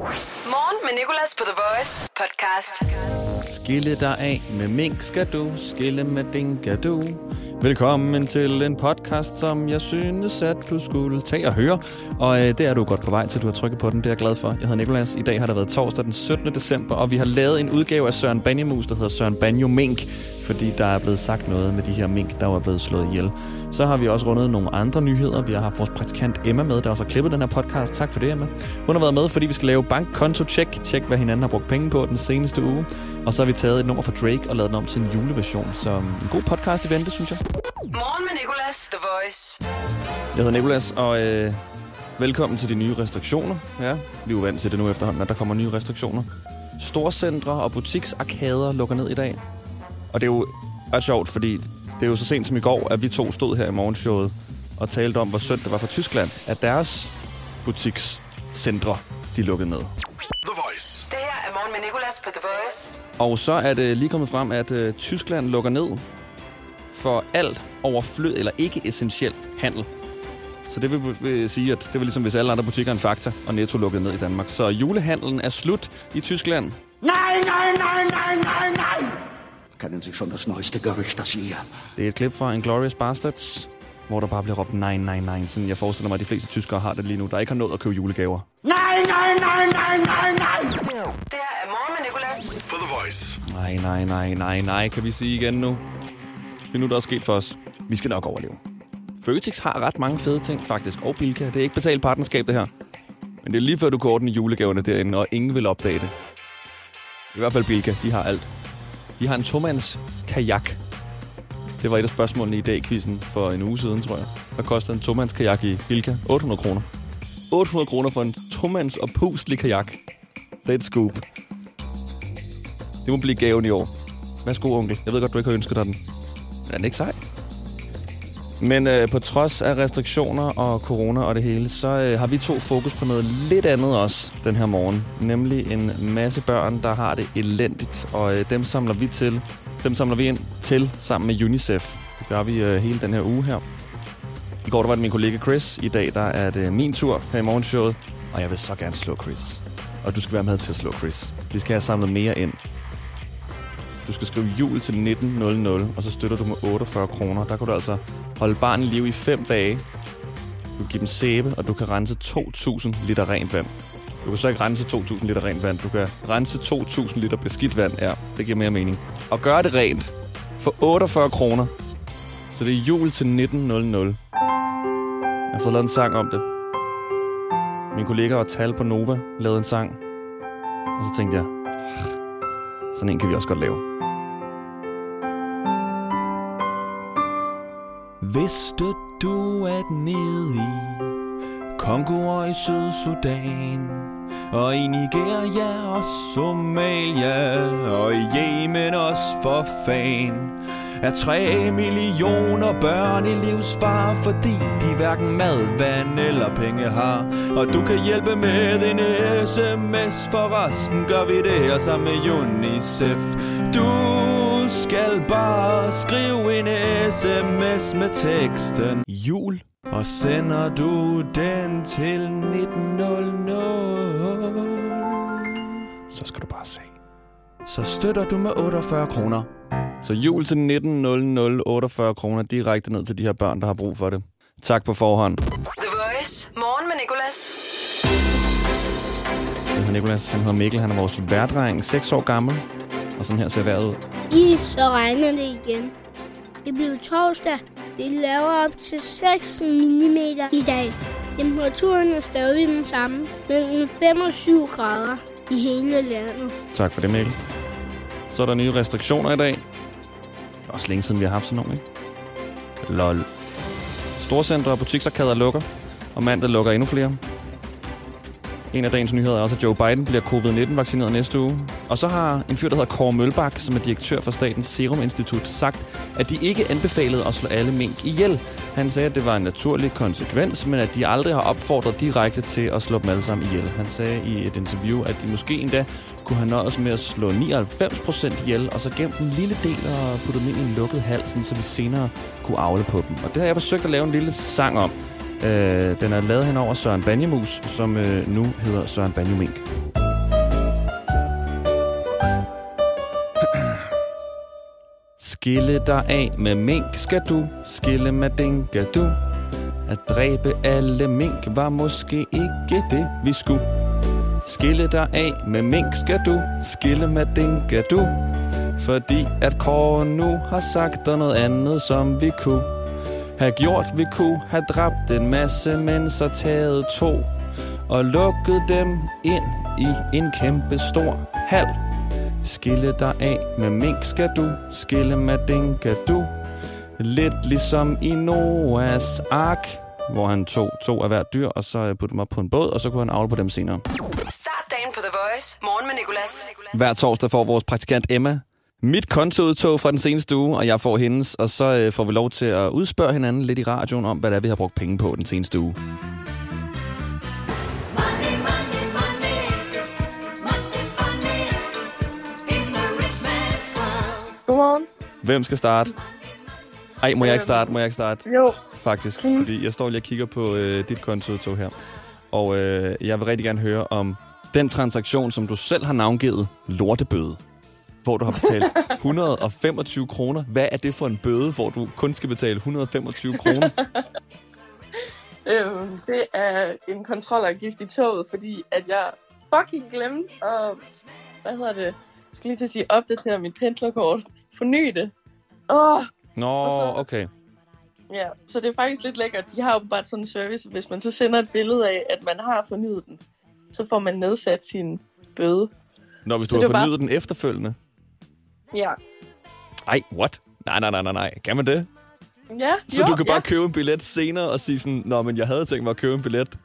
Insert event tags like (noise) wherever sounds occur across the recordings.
Morgen med Nicolas på The Voice podcast. Skille dig af med mink skal du, skille med dinka du. Velkommen til en podcast, som jeg synes, at du skulle tage og høre. Og øh, det er du godt på vej til, du har trykket på den. Det er jeg glad for. Jeg hedder Nikolas. I dag har der været torsdag den 17. december, og vi har lavet en udgave af Søren Banjemus, der hedder Søren Banjo Mink. Fordi der er blevet sagt noget med de her mink, der var blevet slået ihjel. Så har vi også rundet nogle andre nyheder. Vi har haft vores praktikant Emma med, der også har klippet den her podcast. Tak for det, Emma. Hun har været med, fordi vi skal lave bankkonto-check. Tjek, hvad hinanden har brugt penge på den seneste uge. Og så har vi taget et nummer fra Drake og lavet den om til en juleversion. Så en god podcast i vente, synes jeg. Morgen med Nicolas, The Voice. Jeg hedder Nikolas, og øh, velkommen til de nye restriktioner. Ja, vi er jo vant til det nu efterhånden, at der kommer nye restriktioner. Storcentre og butiksarkader lukker ned i dag. Og det er jo ret sjovt, fordi det er jo så sent som i går, at vi to stod her i morgenshowet og talte om, hvor synd det var for Tyskland, at deres butikscentre, de lukkede ned. Det her er Morgen med Nicolas på The Voice. Og så er det lige kommet frem, at øh, Tyskland lukker ned for alt overflød eller ikke essentiel handel. Så det vil, vil sige, at det var ligesom hvis alle andre butikker end Fakta og Netto lukkede ned i Danmark. Så julehandelen er slut i Tyskland. Nein, nein, nein, nein, nein, nein! Kennen Sie schon das neueste Gerücht, das hier? Det er et klip fra Inglourious Bastards, hvor der bare bliver råbt nej, nej, nej. Sådan jeg forestiller mig, at de fleste tyskere har det lige nu, der ikke har nået at købe julegaver. Nein, nein, nein, nein, nein, nein! Det her er Morgen med Nicolas. Nej, nej, nej, nej, nej, kan vi sige igen nu. Det er nu, der er sket for os. Vi skal nok overleve. Føtex har ret mange fede ting, faktisk. Og Bilka. Det er ikke betalt partnerskab, det her. Men det er lige før, du går ordne julegaverne derinde, og ingen vil opdage det. I hvert fald Bilka. De har alt. Vi har en tomands kajak. Det var et af spørgsmålene i dag quizzen for en uge siden, tror jeg. Hvad koster en tomands kajak i Bilka? 800 kroner. 800 kroner for en tomands og puslig kajak. Det er et scoop. Det må blive gaven i år. Værsgo, onkel. Jeg ved godt, du ikke har ønsket dig den. Men er den ikke sej? Men øh, på trods af restriktioner og corona og det hele, så øh, har vi to fokus på noget lidt andet også den her morgen. Nemlig en masse børn, der har det elendigt, og øh, dem samler vi til. Dem samler vi ind til sammen med UNICEF. Det gør vi øh, hele den her uge her. I går der var det min kollega Chris. I dag der er det min tur her i morgenshowet. Og jeg vil så gerne slå Chris. Og du skal være med til at slå Chris. Vi skal have samlet mere ind. Du skal skrive jul til 1900, og så støtter du med 48 kroner. Der kan du altså holde barnet i live i 5 dage. Du kan give dem sæbe, og du kan rense 2.000 liter rent vand. Du kan så ikke rense 2.000 liter rent vand. Du kan rense 2.000 liter beskidt vand. Ja, det giver mere mening. Og gøre det rent for 48 kroner. Så det er jul til 1900. Jeg har fået lavet en sang om det. Min kollega og Tal på Nova lavede en sang. Og så tænkte jeg, ah, sådan en kan vi også godt lave. Vidste du, at nede i Kongo og i Sydsudan og i Nigeria og Somalia og i Yemen også for fan er 3 millioner børn i livsfar, fordi de hverken mad, vand eller penge har. Og du kan hjælpe med en sms, for resten gør vi det her sammen med UNICEF. Du skal bare skrive en sms med teksten jul, og sender du den til 1900. Så skal du bare se. Så støtter du med 48 kroner. Så jul til 1900 48 kroner direkte ned til de her børn, der har brug for det. Tak på forhånd. The Voice. Morgen med Nicolas. Jeg hedder Nicolas, han hedder Mikkel, han er vores værdreng, 6 år gammel. Og sådan her ser vejret ud. I, så regner det igen. Det blev torsdag. Det laver op til 6 mm i dag. Temperaturen er stadig den samme, mellem 5 og 7 grader i hele landet. Tak for det, Mikkel. Så er der nye restriktioner i dag. Det er også længe siden, vi har haft sådan nogle, ikke? Lol. Storcentre og butiksarkader lukker, og mandag lukker endnu flere. En af dagens nyheder er også, at Joe Biden bliver covid-19-vaccineret næste uge. Og så har en fyr, der hedder Kåre Mølbak, som er direktør for Statens Serum Institut, sagt, at de ikke anbefalede at slå alle mink ihjel. Han sagde, at det var en naturlig konsekvens, men at de aldrig har opfordret direkte til at slå dem alle sammen ihjel. Han sagde i et interview, at de måske endda kunne have nøjes med at slå 99% ihjel, og så gemt en lille del og putte dem ind i en lukket hals, så vi senere kunne afle på dem. Og det har jeg forsøgt at lave en lille sang om. Øh, den er lavet hen over Søren Banjemus, som øh, nu hedder Søren Banjemink. (clears throat) Skille dig af med mink skal du, skille med dinka du. At dræbe alle mink var måske ikke det, vi skulle. Skille dig af med mink skal du, skille med dinka du. Fordi at Kåre nu har sagt der noget andet, som vi kunne have gjort. Vi kunne have dræbt en masse, men så taget to og lukket dem ind i en kæmpe stor hal. Skille dig af med mink skal du, skille med dinka du. Lidt ligesom i Noahs ark, hvor han tog to af hvert dyr, og så puttede dem op på en båd, og så kunne han avle på dem senere. Start dagen på The Voice. Morgen med Nicolas. Hver torsdag får vores praktikant Emma mit kontoudtog fra den seneste uge, og jeg får hendes, og så øh, får vi lov til at udspørge hinanden lidt i radioen om, hvad det er, vi har brugt penge på den seneste uge. Money, money, money must be funny in the rich man's world. Godmorgen. Hvem skal starte? Ej, må jeg ikke starte? Må jeg ikke starte? Jo, Faktisk, Please. fordi jeg står lige og kigger på øh, dit kontoudtog her. Og øh, jeg vil rigtig gerne høre om den transaktion, som du selv har navngivet lortebøde. Hvor du har betalt (laughs) 125 kroner. Hvad er det for en bøde, hvor du kun skal betale 125 kroner? (laughs) øh, det er en kontrolafgift i toget, fordi at jeg fucking glemte at, hvad hedder det, jeg skal lige til at sige, opdatere mit pendlerkort. Forny det. Åh, Nå, så- okay. ja. Så det er faktisk lidt lækkert. De har jo bare sådan en service, hvis man så sender et billede af, at man har fornyet den, så får man nedsat sin bøde. Nå, hvis du Så har var bare- fornyet den efterfølgende. Ja. Ej, what? Nej, nej, nej, nej, nej. Kan man det? Ja, Så jo, du kan bare ja. købe en billet senere og sige sådan, Nå, men jeg havde tænkt mig at købe en billet.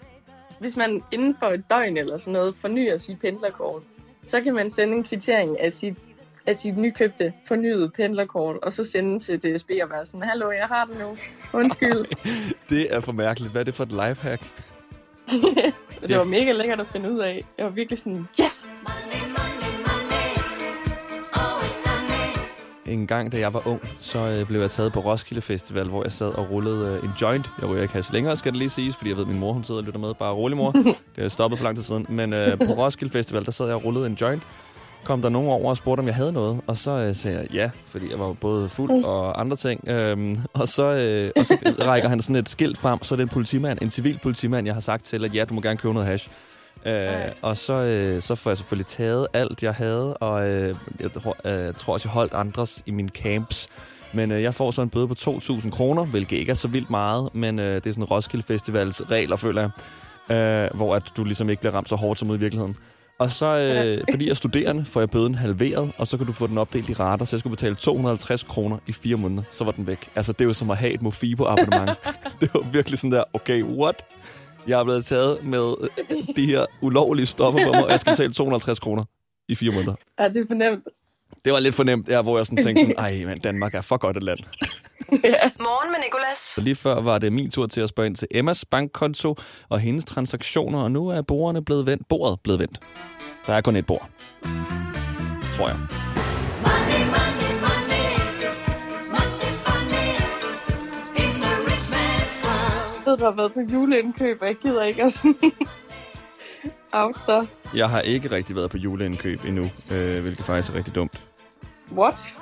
Hvis man inden for et døgn eller sådan noget fornyer sit pendlerkort, så kan man sende en kvittering af sit, af sit nykøbte fornyede pendlerkort, og så sende den til DSB og være sådan, hallo, jeg har den nu. Undskyld. (laughs) Det er for mærkeligt. Hvad er det for et lifehack? (laughs) det var mega lækkert at finde ud af. Jeg var virkelig sådan, yes! En gang, da jeg var ung, så øh, blev jeg taget på Roskilde Festival, hvor jeg sad og rullede øh, en joint. Jeg ryger ikke hash længere, skal det lige siges, fordi jeg ved, at min mor hun sidder og lytter med. Bare rolig, mor. (laughs) Det er stoppet for lang tid siden. Men øh, på Roskilde Festival, der sad jeg og rullede en joint. Kom der nogen over og spurgte, om jeg havde noget. Og så øh, sagde jeg ja, fordi jeg var både fuld og andre ting. Øhm, og, så, øh, og så rækker han sådan et skilt frem, så er det en politimand, en civil politimand, jeg har sagt til, at ja, du må gerne købe noget hash. Øh, og så, øh, så får jeg selvfølgelig taget alt, jeg havde, og øh, jeg tror, øh, jeg tror også, jeg holdt andres i mine camps. Men øh, jeg får så en bøde på 2.000 kroner, hvilket ikke er så vildt meget, men øh, det er sådan Roskilde Festivals regler, føler jeg. Øh, hvor at du ligesom ikke bliver ramt så hårdt som ude i virkeligheden. Og så, øh, (laughs) fordi jeg er studerende, får jeg bøden halveret, og så kan du få den opdelt i rater, så jeg skulle betale 250 kroner i fire måneder, så var den væk. Altså, det er jo som at have et Mofibo-abonnement. (laughs) det var virkelig sådan der, okay, what? Jeg er blevet taget med øh, de her ulovlige stoffer på mig, og jeg skal betale 250 kroner i fire måneder. Ja, det er fornemt. Det var lidt fornemt, ja, hvor jeg sådan tænkte sådan, ej, man, Danmark er for godt et land. (laughs) ja. Morgen med Nicolas. Så lige før var det min tur til at spørge ind til Emmas bankkonto og hendes transaktioner, og nu er bordene blevet vendt. Bordet blevet vendt. Der er kun et bord. Tror jeg. Ved, du har været på juleindkøb, og jeg gider ikke at sådan... (laughs) out dig. Jeg har ikke rigtig været på juleindkøb endnu, øh, hvilket faktisk er rigtig dumt. What?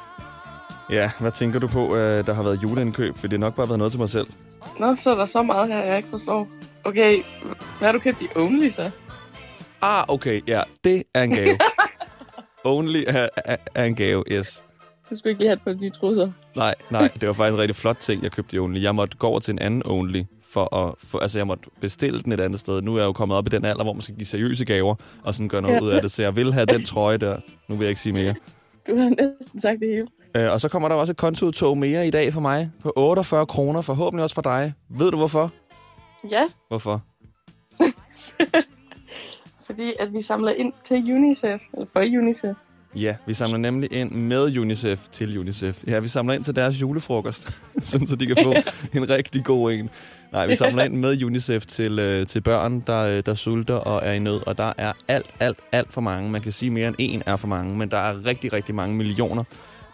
Ja, hvad tænker du på, øh, der har været juleindkøb? For det har nok bare været noget til mig selv. Nå, så er der så meget her, jeg ikke forstår. Okay, hvad har du købt i Only så? Ah, okay, ja, det er en gave. (laughs) Only er, er, er en gave, yes. Du skulle ikke lige have et par nye trusser. Nej, nej, det var faktisk en rigtig flot ting, jeg købte i Only. Jeg måtte gå over til en anden Only, for at få, altså jeg måtte bestille den et andet sted. Nu er jeg jo kommet op i den alder, hvor man skal give seriøse gaver, og sådan gøre noget Ja. ud af det. Så jeg vil have den trøje der. Nu vil jeg ikke sige mere. Du har næsten sagt det hele. Øh, og så kommer der også et kontoudtog mere i dag for mig, på 48 kroner, forhåbentlig også for dig. Ved du hvorfor? Ja, Hvorfor? (laughs) fordi at vi samler ind til UNICEF, eller for UNICEF. Ja, vi samler nemlig ind med UNICEF til UNICEF. Ja, vi samler ind til deres julefrokost, (laughs) sådan så de kan få (laughs) en rigtig god en. Nej, vi samler ind med UNICEF til, øh, til børn, der, øh, der sulter og er i nød. Og der er alt, alt, alt for mange. Man kan sige mere end en er for mange, men der er rigtig, rigtig mange millioner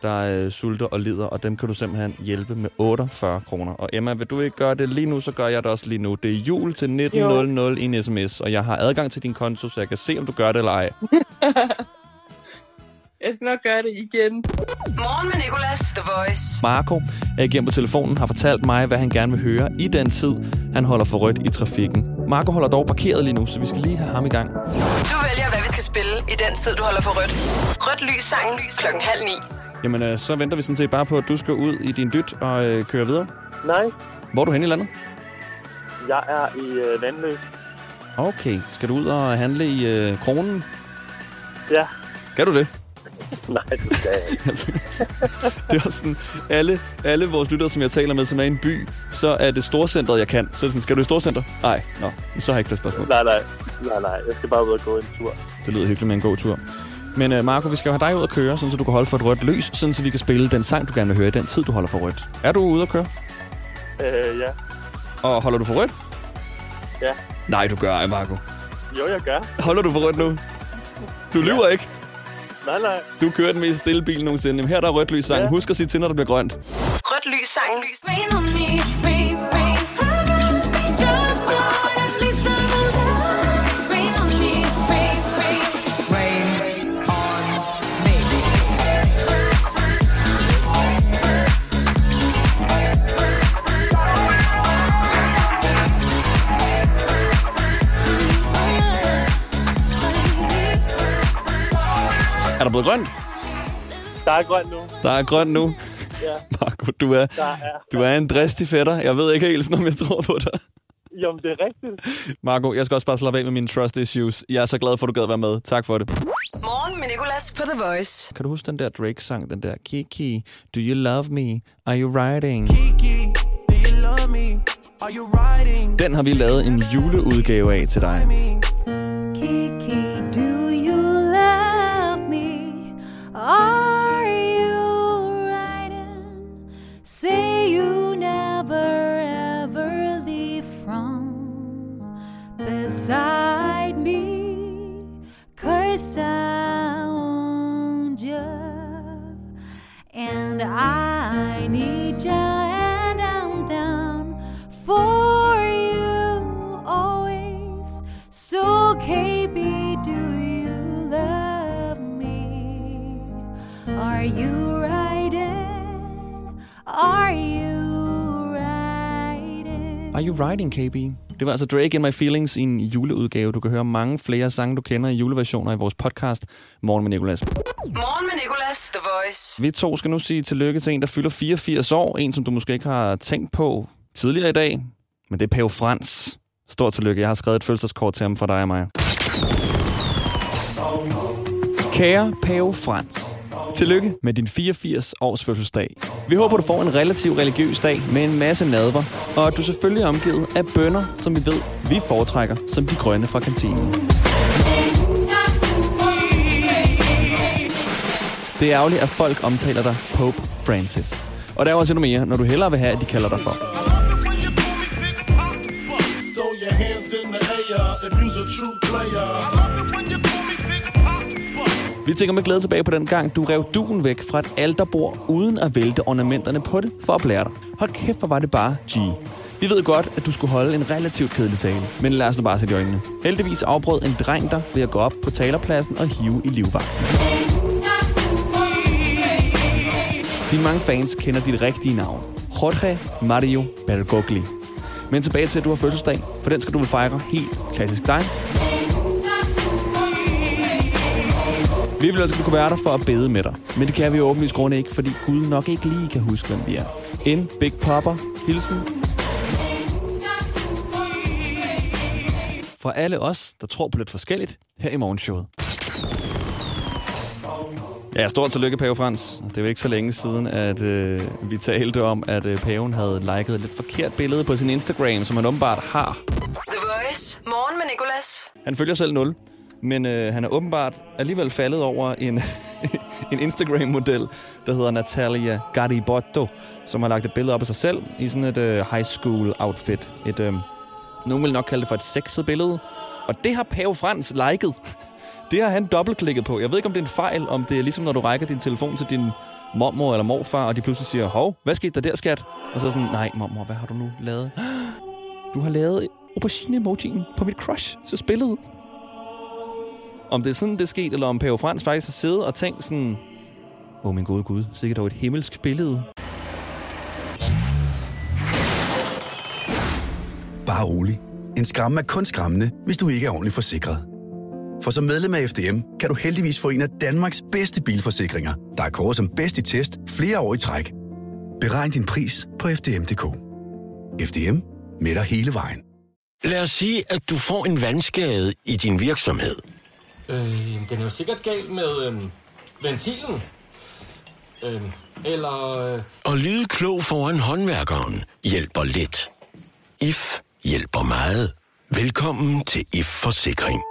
der øh, sulter og lider, og dem kan du simpelthen hjælpe med 48 kroner. Og Emma, vil du ikke gøre det lige nu, så gør jeg det også lige nu. Det er jul til 1900 i en sms, og jeg har adgang til din konto, så jeg kan se, om du gør det eller ej. (laughs) Jeg skal nok gøre det igen. Morgen med Nicolas, The Voice. Marco er igennem på telefonen har fortalt mig, hvad han gerne vil høre i den tid, han holder for rødt i trafikken. Marco holder dog parkeret lige nu, så vi skal lige have ham i gang. Du vælger, hvad vi skal spille i den tid, du holder for rødt. Rødt lys sangen klokken halv ni. Jamen, øh, så venter vi sådan set bare på, at du skal ud i din dyt og øh, køre videre. Nej, Hvor er du henne i landet? jeg er i øh, Vandløs. Okay, skal du ud og handle i øh, kronen? Ja. Skal du det? (laughs) Nej, det skal jeg ikke. (laughs) det er også sådan, alle, alle vores lyttere, som jeg taler med, som er i en by, så er det storcentret, jeg kan. Så er det sådan, skal du i storcenter? Nej, nå, så har jeg ikke flere spørgsmål. Nej, nej. Nej, nej. Jeg skal bare ud og gå en tur. Det lyder hyggeligt med en god tur. Men uh, Marco, vi skal have dig ud at køre, sådan, så du kan holde for et rødt lys, sådan, så vi kan spille den sang, du gerne vil høre i den tid, du holder for rødt. Er du ude at køre? Øh, ja. Og holder du for rødt? Ja. Nej, du gør ej, Marco. Jo, jeg gør. Holder du for rødt nu? Du lyver ikke. Nej, nej. Du kører den mest stille bil nogensinde. Jamen, her er der rødt lys sang. Ja. Husk at sige til, når det bliver grønt. Rødt lys sangen. Rain on me, Er der blevet grønt? Der er grønt nu. Der er grønt nu. Ja, (laughs) Marco, du er, er. du er en dristig fætter. Jeg ved ikke helt, sådan, om jeg tror på dig. Jo, men det er rigtigt. Marco, jeg skal også bare slappe af med mine trust issues. Jeg er så glad for, at du gad være med. Tak for det. Morgen med Nicolas på The Voice. Kan du huske den der Drake-sang, den der Kiki, do you love me? Are you riding? Kiki, do you love me? Are you riding? Den har vi lavet en juleudgave af til dig. Kiki, beside me. Cause I want you. And I need you, Are you riding, KB? Det var altså Drake in My Feelings i en juleudgave. Du kan høre mange flere sange, du kender i juleversioner i vores podcast Morgen med Nicolas. Morgen med Nicolas, The Voice. Vi to skal nu sige tillykke til en, der fylder 84 år. En, som du måske ikke har tænkt på tidligere i dag. Men det er Pave Frans. Stort tillykke. Jeg har skrevet et fødselskort til ham fra dig og mig. Kære Pave Frans. Tillykke med din 84 års fødselsdag. Vi håber, du får en relativ religiøs dag med en masse nadver, og at du selvfølgelig er omgivet af bønder, som vi ved, vi foretrækker som de grønne fra kantinen. Det er ærgerligt, at folk omtaler dig Pope Francis. Og der er også endnu mere, når du hellere vil have, at de kalder dig for. Tænker med glæde tilbage på den gang, du rev duen væk fra et alterbord, uden at vælte ornamenterne på det, for at blære dig. Hold kæft, hvor var det bare G. Vi ved godt, at du skulle holde en relativt kedelig tale, men lad os nu bare sætte i øjnene. Heldigvis afbrød en dreng dig ved at gå op på talerpladsen og hive i livvagten. De mange fans kender dit rigtige navn. Jorge Mario Bergogli. Men tilbage til, at du har fødselsdag, for den skal du vel fejre helt klassisk dig. Vi ville ønske, at vi kunne være der for at bede med dig. Men det kan vi jo åbenlyst grunde ikke, fordi Gud nok ikke lige kan huske, hvem vi er. En Big Popper. Hilsen. Fra alle os, der tror på lidt forskelligt, her i morgenshowet. Ja, stort tillykke, Pave Frans. Det er jo ikke så længe siden, at øh, vi talte om, at øh, paven havde liket et lidt forkert billede på sin Instagram, som han åbenbart har. The Voice. Morgen med Nicolas. Han følger selv 0, men øh, han er åbenbart alligevel faldet over en, (laughs) en Instagram-model, der hedder Natalia Garibotto, som har lagt et billede op af sig selv i sådan et øh, high school outfit. Et, øh, nogen vil nok kalde det for et sexet billede. Og det har Pave Frans liket. (laughs) Det har han dobbeltklikket på. Jeg ved ikke, om det er en fejl, om det er ligesom, når du rækker din telefon til din mormor eller morfar, og de pludselig siger, hov, hvad skete der der, skat? Og så er sådan, nej, mormor, hvad har du nu lavet? (gasps) Du har lavet aubergine-emojien på mit crush, så spillet. Om det er sådan, det er sket, eller om Pave Frans faktisk har siddet og tænkt sådan, åh, oh, min gode gud, sikkert dog et himmelsk billede. Bare rolig. En skræmme er kun skræmmende, hvis du ikke er ordentligt forsikret. For som medlem af FDM kan du heldigvis få en af Danmarks bedste bilforsikringer, der er kåret som bedst i test flere år i træk. Beregn din pris på FDM.dk. FDM med dig hele vejen. Lad os sige, at du får en vandskade i din virksomhed. Øh, den er jo sikkert gal med øh, ventilen. Øh, eller... Øh, Og lyde klog foran håndværkeren hjælper lidt. IF hjælper meget. Velkommen til IF Forsikring.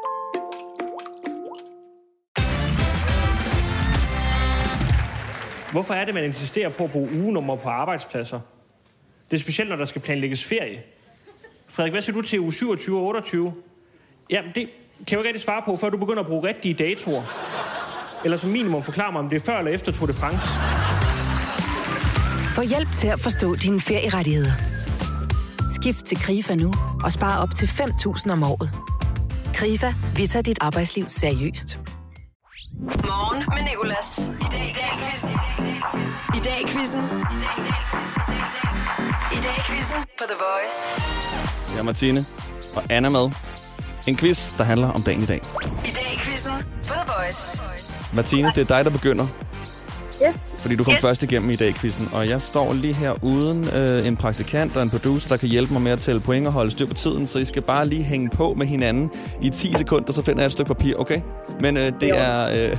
Hvorfor er det, man insisterer på at bruge ugenummer på arbejdspladser? Det er specielt, når der skal planlægges ferie. Frederik, hvad siger du til uge 27 og 28? Jamen, det kan jeg jo ikke rigtig svare på, før du begynder at bruge rigtige datoer. Eller som minimum forklare mig, om det er før eller efter Tour de France. Få hjælp til at forstå dine ferierettigheder. Skift til KRIFA nu og spar op til 5.000 om året. KRIFA, vi tager dit arbejdsliv seriøst. Morgen med Nicolas. I dag i dag. I dag i quizzen. I dag i dag quizzen. I dag i quizzen på The Voice. Jeg er Martine og Anna med. En quiz, der handler om dagen i dag. I dag i quizzen The Voice. Martine, det er dig, der begynder. Yes. Fordi du kom Yes. først igennem i dag quizzen, og jeg står lige her uden øh, en praktikant og en producer, der kan hjælpe mig med at tælle point og holde styr på tiden, så I skal bare lige hænge på med hinanden i 10 sekunder, så finder jeg et stykke papir, okay? Men øh, det Jo. er øh,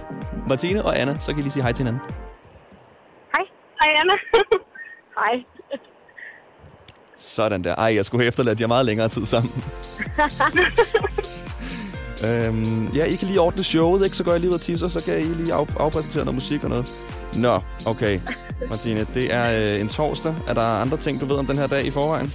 Martine og Anna, så kan I lige sige hej til hinanden. Hej. Hej, Anna. (laughs) Hej. Sådan der. Ej, jeg skulle have efterladt jer meget længere tid sammen. (laughs) Øhm, ja, I kan lige ordne showet, ikke? Så går jeg lige ud og tisser, så kan I lige af, afpræsentere noget musik og noget. Nå, okay. Martine, det er øh, en torsdag. Er der andre ting, du ved om den her dag i forvejen?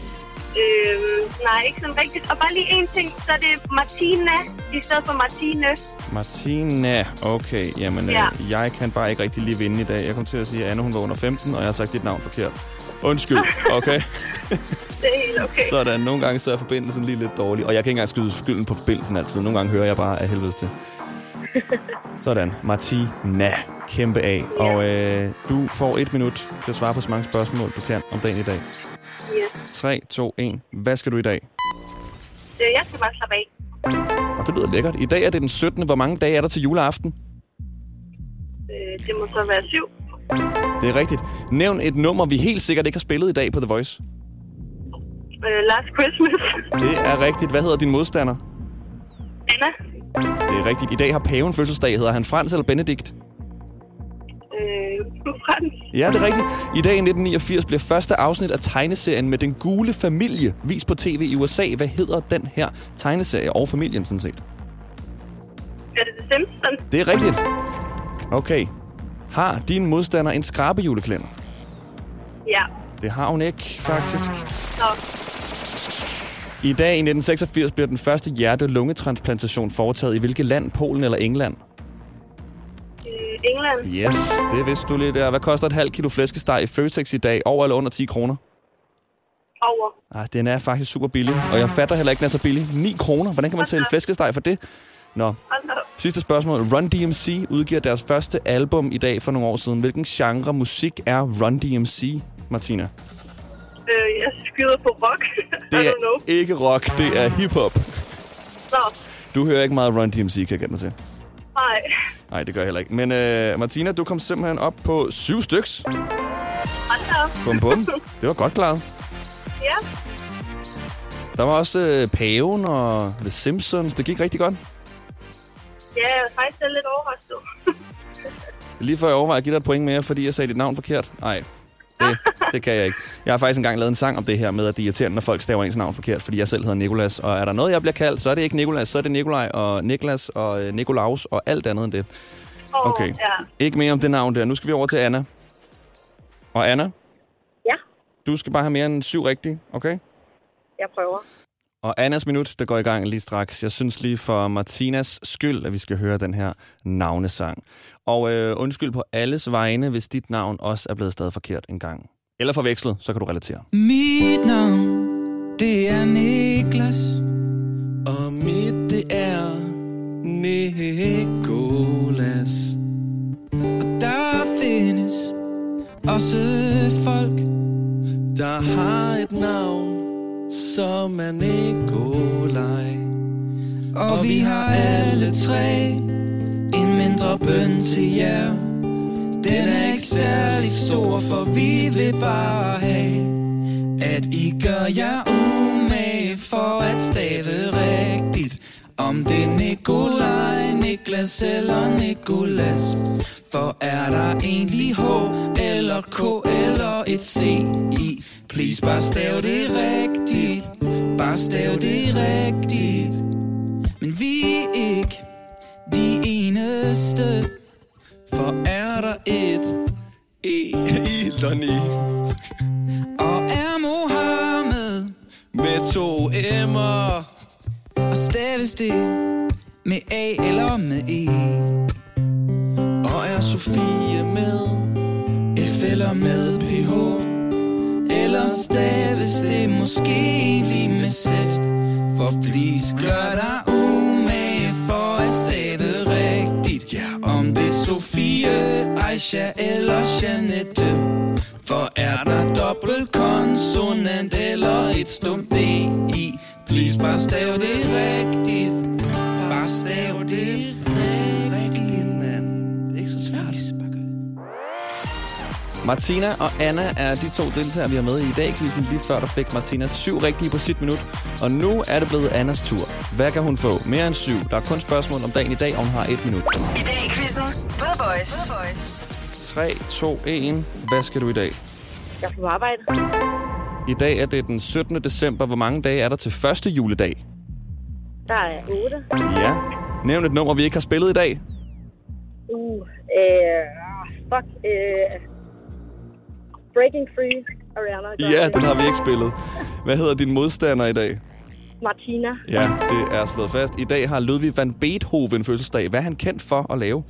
Øhm, nej, ikke sådan rigtigt. Og bare lige en ting, så er det Martina i stedet for Martine. Martina. Okay, jamen Ja. øh, jeg kan bare ikke rigtig lige vinde i dag. Jeg kom til at sige, at Anne hun var under 15, og jeg har sagt dit navn forkert. Undskyld, (laughs) okay? Det er helt okay. Sådan, nogle gange så er forbindelsen lige lidt dårlig. Og jeg kan ikke engang skyde skylden på forbindelsen altid. Nogle gange hører jeg bare af helvede til. (laughs) Sådan, Martina. Kæmpe A. Og øh, du får et minut til at svare på så mange spørgsmål, du kan om dagen i dag. Yes. 3, 2, 1. Hvad skal du i dag? Øh, Jeg skal bare slappe af. Og det lyder lækkert. I dag er det den 17. Hvor mange dage er der til juleaften? Øh, det må så være syv. Det er rigtigt. Nævn et nummer, vi helt sikkert ikke har spillet i dag på The Voice. Øh, last Christmas. Det er rigtigt. Hvad hedder din modstander? Anna. Det er rigtigt. I dag har paven fødselsdag. Hedder han Frans eller Benedikt? Øh, (laughs) Frans. Ja, det er rigtigt. I dag i 1989 blev første afsnit af tegneserien med den gule familie vist på tv i USA. Hvad hedder den her tegneserie og familien sådan set? Er det The Simpsons? Det er rigtigt. Okay. Har din modstander en skrabejuleklænder? Ja. Det har hun ikke, faktisk. Nå. I dag i 1986 bliver den første hjerte-lungetransplantation foretaget i hvilket land? Polen eller England? England. Yes, det vidste du lige der. Hvad koster et halvt kilo flæskesteg i Føtex i dag? Over eller under 10 kroner? Over. Ah, den er faktisk super billig, og jeg fatter heller ikke, den er så billig. 9 kroner. Hvordan kan man sælge flæskesteg for det? Nå. Sidste spørgsmål. Run DMC udgiver deres første album i dag for nogle år siden. Hvilken genre musik er Run DMC, Martina? Øh, jeg skyder på rock. (laughs) Det er ikke rock, det er hiphop. Nå, Du hører ikke meget Run DMC, kan jeg gætte mig til. nej. Nej, det gør jeg heller ikke. Men uh, Martina, du kom simpelthen op på syv styks. Hold. Bum, bum. Det var godt klaret. Ja. Der var også uh, Paven og The Simpsons. Det gik rigtig godt. Ja, jeg er faktisk lidt overrasket. Lige før jeg overvejer at give dig et point mere, fordi jeg sagde dit navn forkert. Nej, det, det kan jeg ikke. Jeg har faktisk engang lavet en sang om det her med, at det er irriterende, når folk staver ens navn forkert, fordi jeg selv hedder Nikolas. Og er der noget, jeg bliver kaldt, så er det ikke Nikolas, så er det Nikolaj og Niklas og øh, Nikolaus og alt andet end det. Okay. Ja. Ikke mere om det navn der. Nu skal vi over til Anna. Og Anna, ja, du skal bare have mere end syv rigtige, okay? jeg prøver. Og Annas minut, der går i gang lige straks. Jeg synes lige for Martinas skyld, at vi skal høre den her navnesang. Og øh, undskyld på alles vegne, hvis dit navn også er blevet stadig forkert en gang. Eller forvekslet, så kan du relatere. Mit navn, det er Niklas. Og mit, det er Nikolas. Og der findes også folk, Der har et navn, som er Nikolaj. og vi har alle tre en mindre bøn til jer. Den er ikke særlig stor, for vi vil bare have, at I gør jer umage for at stave rigtigt. Om det er Nikolaj, Niklas eller Nikolas. For er der egentlig H eller K eller et C i? Please bare stav det rigtigt. Bare stav det rigtigt. Men vi er ikke de eneste. For er der et E i Lonnie Og er Mohammed med to M'er. Og staves det med A eller med E. Og er Sofie med? F eller med PH Eller staves det måske egentlig med Z? For please gør dig umage for at stave rigtigt. Ja, om det er Sofie, Aisha eller Jeanette. For er der dobbelt konsonant eller et stumt D? Bare stav det rigtigt Bare stav det rigtigt, mand Det er ikke så svært Martina og Anna er de to deltagere, vi har med i dag. Quizzen lige før, der fik Martina syv rigtige på sit minut. Og nu er det blevet Annas tur. Hvad kan hun få? Mere end syv. Der er kun spørgsmål om dagen i dag, og hun har et minut. I dag i quizzen på The Voice. 3, 2, 1. Hvad skal du i dag? Jeg er på arbejde. I dag er det den 17. december. Hvor mange dage er der til første juledag? Der er 8. Ja. Nævn et nummer, vi ikke har spillet i dag. Uh, øh, fuck. Øh, Breaking Free, Ariana. Ja, den har vi ikke spillet. Hvad hedder din modstander i dag? Martina. Ja, det er slået fast. I dag har Ludwig van Beethoven fødselsdag. Hvad er han kendt for at lave?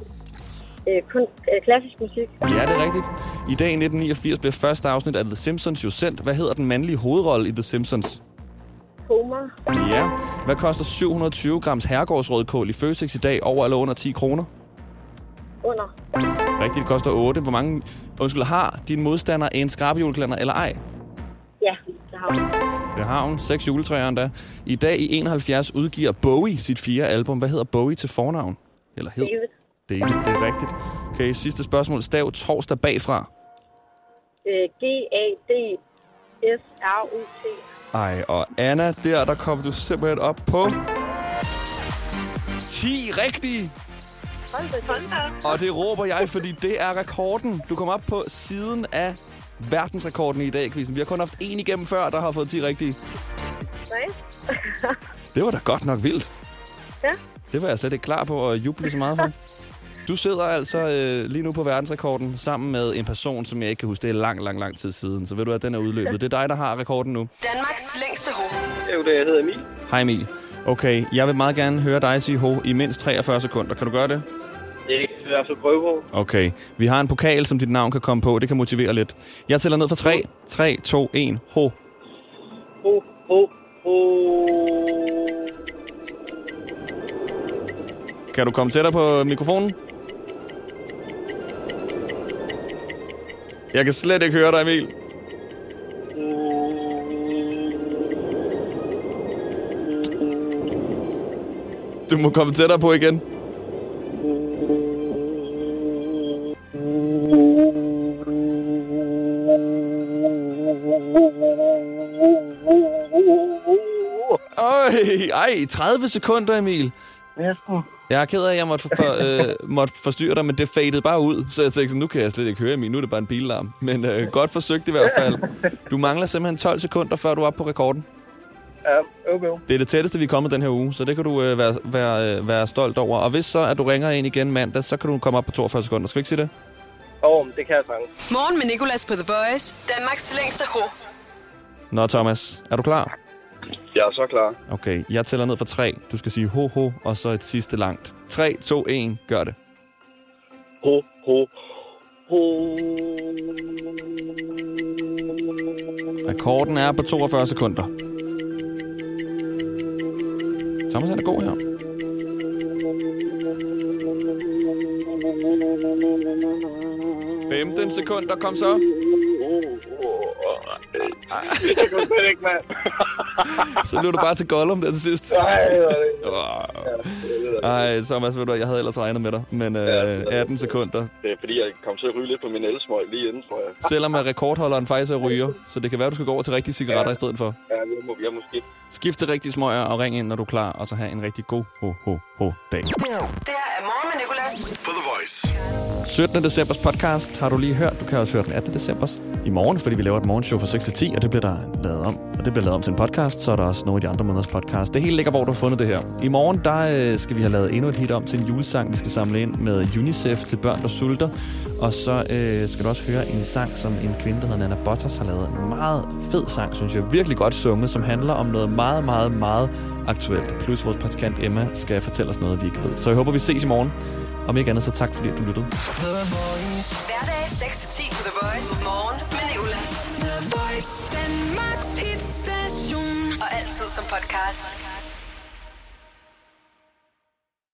Øh, kun øh, klassisk musik. Ja, det er rigtigt. I dag i 1989 blev første afsnit af The Simpsons jo sendt. Hvad hedder den mandlige hovedrolle i The Simpsons? Homer. Ja. Hvad koster 720 grams herregårdsrødkål i Føtex i dag over eller under 10 kroner? Under. Rigtigt, det koster 8. Hvor mange, undskyld, har din modstander en skrabjulekalender eller ej? Ja, det har hun. Det har hun. Seks juletræer endda. I dag i 71 udgiver Bowie sit fjerde album. Hvad hedder Bowie til fornavn? Eller hed? David. David, det er rigtigt. Okay, sidste spørgsmål. Stav torsdag bagfra. Øh, G-A-D-S-R-U-T. Ej, og Anna, der, der kom du simpelthen op på 10 rigtige. Og det råber jeg, fordi det er rekorden. Du kom op på siden af verdensrekorden i dag, quizzen. Vi har kun haft en igennem før, der har fået 10 rigtige. Nej. Det var da godt nok vildt. ja. Det var jeg slet ikke klar på at juble så meget for. (laughs) Du sidder altså øh, lige nu på verdensrekorden sammen med en person, som jeg ikke kan huske. Det er lang, lang, lang tid siden. Så ved du, at den er udløbet. Det er dig, der har rekorden nu. Danmarks længste hoved. Jo, det jeg hedder Emil. Hej Emil. Okay, jeg vil meget gerne høre dig sige ho i mindst 43 sekunder. Kan du gøre det? Det kan jeg så prøve på. Okay. Vi har en pokal, som dit navn kan komme på. Det kan motivere lidt. Jeg tæller ned fra 3. 3, 2, 1. Ho. Ho, ho, ho. Kan du komme tættere på mikrofonen? Jeg kan slet ikke høre dig, Emil. Du må komme tættere på igen. Øj, ej, 30 sekunder, Emil. Næsten. Jeg er ked af, at jeg måtte, for, (laughs) øh, måtte forstyrre dig, men det fadede bare ud. Så jeg tænkte, sådan, nu kan jeg slet ikke høre Emil. Nu er det bare en bilalarm. Men øh, godt forsøgt i hvert fald. Du mangler simpelthen 12 sekunder, før du er oppe på rekorden. Ja, okay. Det er det tætteste, vi er kommet den her uge, så det kan du øh, være, være, øh, være stolt over. Og hvis så, at du ringer ind igen mandag, så kan du komme op på 42 sekunder. Skal vi ikke sige det? Åh, oh, det kan jeg sagtens. Morgen med Nicolas på The Voice. Danmarks længste hoved. Nå, Thomas, er du klar? Jeg er så klar. Okay, jeg tæller ned fra tre. Du skal sige ho, ho, og så et sidste langt. 3, 2, 1, gør det. Ho, ho, ho. Rekorden er på 42 sekunder. Thomas han er god her. 15 sekunder, kom så. (laughs) Jeg slet ikke, mand. (laughs) Så løb du bare til Gollum der til sidst. Nej, det var det. (laughs) Ej, Thomas, ved du, jeg havde ellers regnet med dig. Men øh, 18 sekunder. Det er fordi, jeg kom til at ryge lidt på min elsmøg lige inden, tror jeg. Selvom at rekordholderen faktisk er ryger. Så det kan være, du skal gå over til rigtige cigaretter i stedet for. Ja, jeg må, jeg må skifte. Skift til rigtige smøger og ring ind, når du er klar. Og så have en rigtig god ho, ho, ho dag. Det Nicolas. På The Voice. 17. decembers podcast har du lige hørt. Du kan også høre den 18. decembers i morgen, fordi vi laver et morgenshow fra 6 til 10, og det bliver der lavet om. Og det bliver lavet om til en podcast, så er der også nogle af de andre måneders podcast. Det hele ligger, hvor du har fundet det her. I morgen, der øh, skal vi have lavet endnu et hit om til en julesang, vi skal samle ind med UNICEF til børn, der sulter. Og så øh, skal du også høre en sang, som en kvinde, der hedder Nana Bottas, har lavet. En meget fed sang, synes jeg. Virkelig godt sunget, som handler om noget meget, meget, meget aktuelt. Plus vores praktikant Emma skal fortælle os noget, vi ikke ved. Så jeg håber, vi ses i morgen. Om ikke andet, så tak fordi du lyttede. Hverdag 6-10 på The Voice. Morgen med Nicolas. The Voice. Danmarks hitstation. Og altid som podcast.